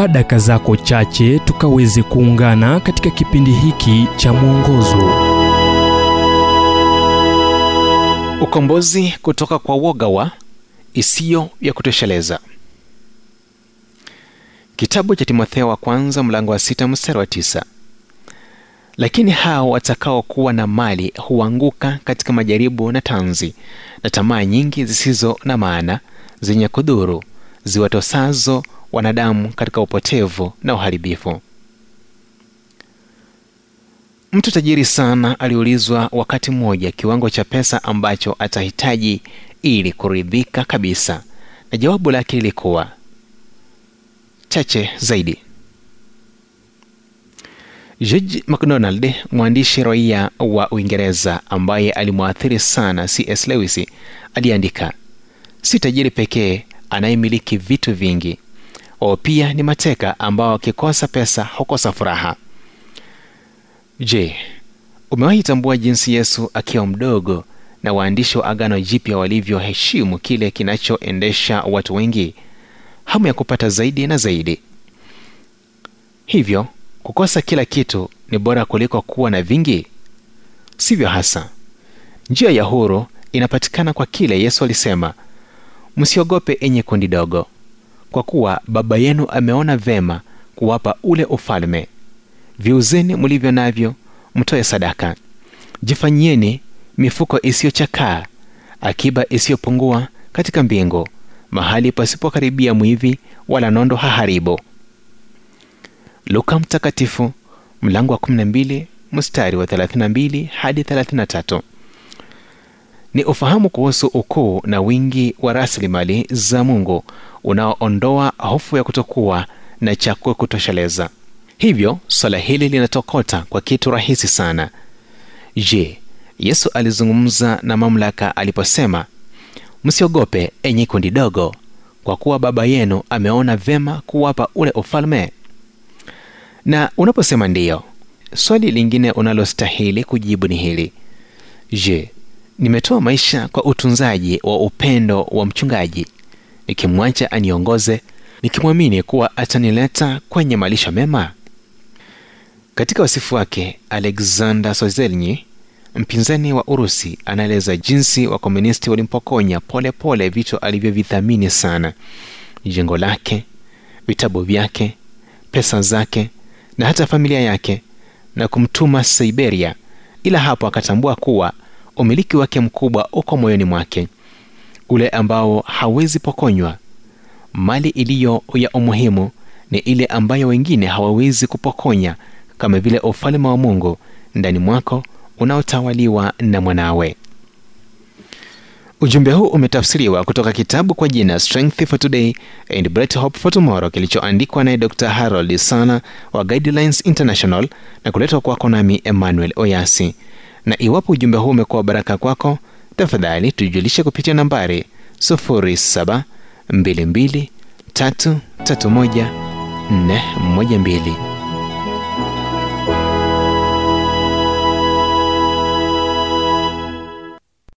chukua daka zako chache tukaweze kuungana katika kipindi hiki cha mwongozo. Ukombozi kutoka kwa woga wa isiyo ya kutosheleza. Kitabu cha timotheo wa kwanza mlango wa sita mstari wa tisa. Lakini hao watakaokuwa na mali huanguka katika majaribu na tanzi na tamaa nyingi zisizo na maana zenye kudhuru ziwatosazo wanadamu katika upotevu na uharibifu. Mtu tajiri sana aliulizwa wakati mmoja kiwango cha pesa ambacho atahitaji ili kuridhika kabisa na jawabu lake lilikuwa chache zaidi. George mcdonald mwandishi raia wa uingereza ambaye alimwathiri sana cs lewis aliandika si tajiri pekee anayemiliki vitu vingi. Wao pia ni mateka ambao wakikosa pesa hukosa furaha. Je umewahi tambua jinsi yesu akiwa mdogo na waandishi wa agano jipya walivyoheshimu kile kinachoendesha watu wengi? Hamu ya kupata zaidi na zaidi. Hivyo kukosa kila kitu ni bora kuliko kuwa na vingi? Sivyo hasa. Njia ya huru inapatikana kwa kile yesu alisema msiogope enye kundi dogo kwa kuwa baba yenu ameona vema kuwapa ule ufalme. Viuzeni mlivyo navyo mtoe sadaka. Jifanyieni mifuko isiyochakaa akiba isiyopungua katika mbingu mahali pasipokaribia mwivi wala nondo haharibu. Luka mtakatifu mlango wa 12 mstari wa 32 hadi 33 ni ufahamu kuhusu ukuu na wingi wa rasilimali za mungu unaoondoa hofu ya kutokuwa na cha kutosheleza. Hivyo swala hili linatokota kwa kitu rahisi sana. Je yesu alizungumza na mamlaka aliposema msiogope enye kundi dogo kwa kuwa baba yenu ameona vyema kuwapa ule ufalme? Na unaposema ndiyo swali lingine unalostahili kujibu ni hili. Je nimetoa maisha kwa utunzaji wa upendo wa mchungaji nikimwacha aniongoze nikimwamini kuwa atanileta kwenye malisho mema. Katika wasifu wake alexander sozelnyi mpinzani wa urusi anaeleza jinsi wakomunisti walimpokonya polepole pole vitu alivyovithamini sana. Jengo lake vitabu vyake pesa zake na hata familia yake na kumtuma siberia. Ila hapo akatambua kuwa umiliki wake mkubwa uko moyoni mwake ule ambao hawezi pokonywa. Mali iliyo ya umuhimu ni ile ambayo wengine hawawezi kupokonya kama vile ufalme wa mungu ndani mwako unaotawaliwa na mwanawe. Ujumbe huu umetafsiriwa kutoka kitabu kwa jina strength for today and bright hope for tomorrow kilichoandikwa naye dr harold sana wa guidelines international na kuletwa kwako nami emmanuel oyasi na iwapo ujumbe huu umekuwa baraka kwako tafadhali tujulishe kupitia nambari 0722 331 412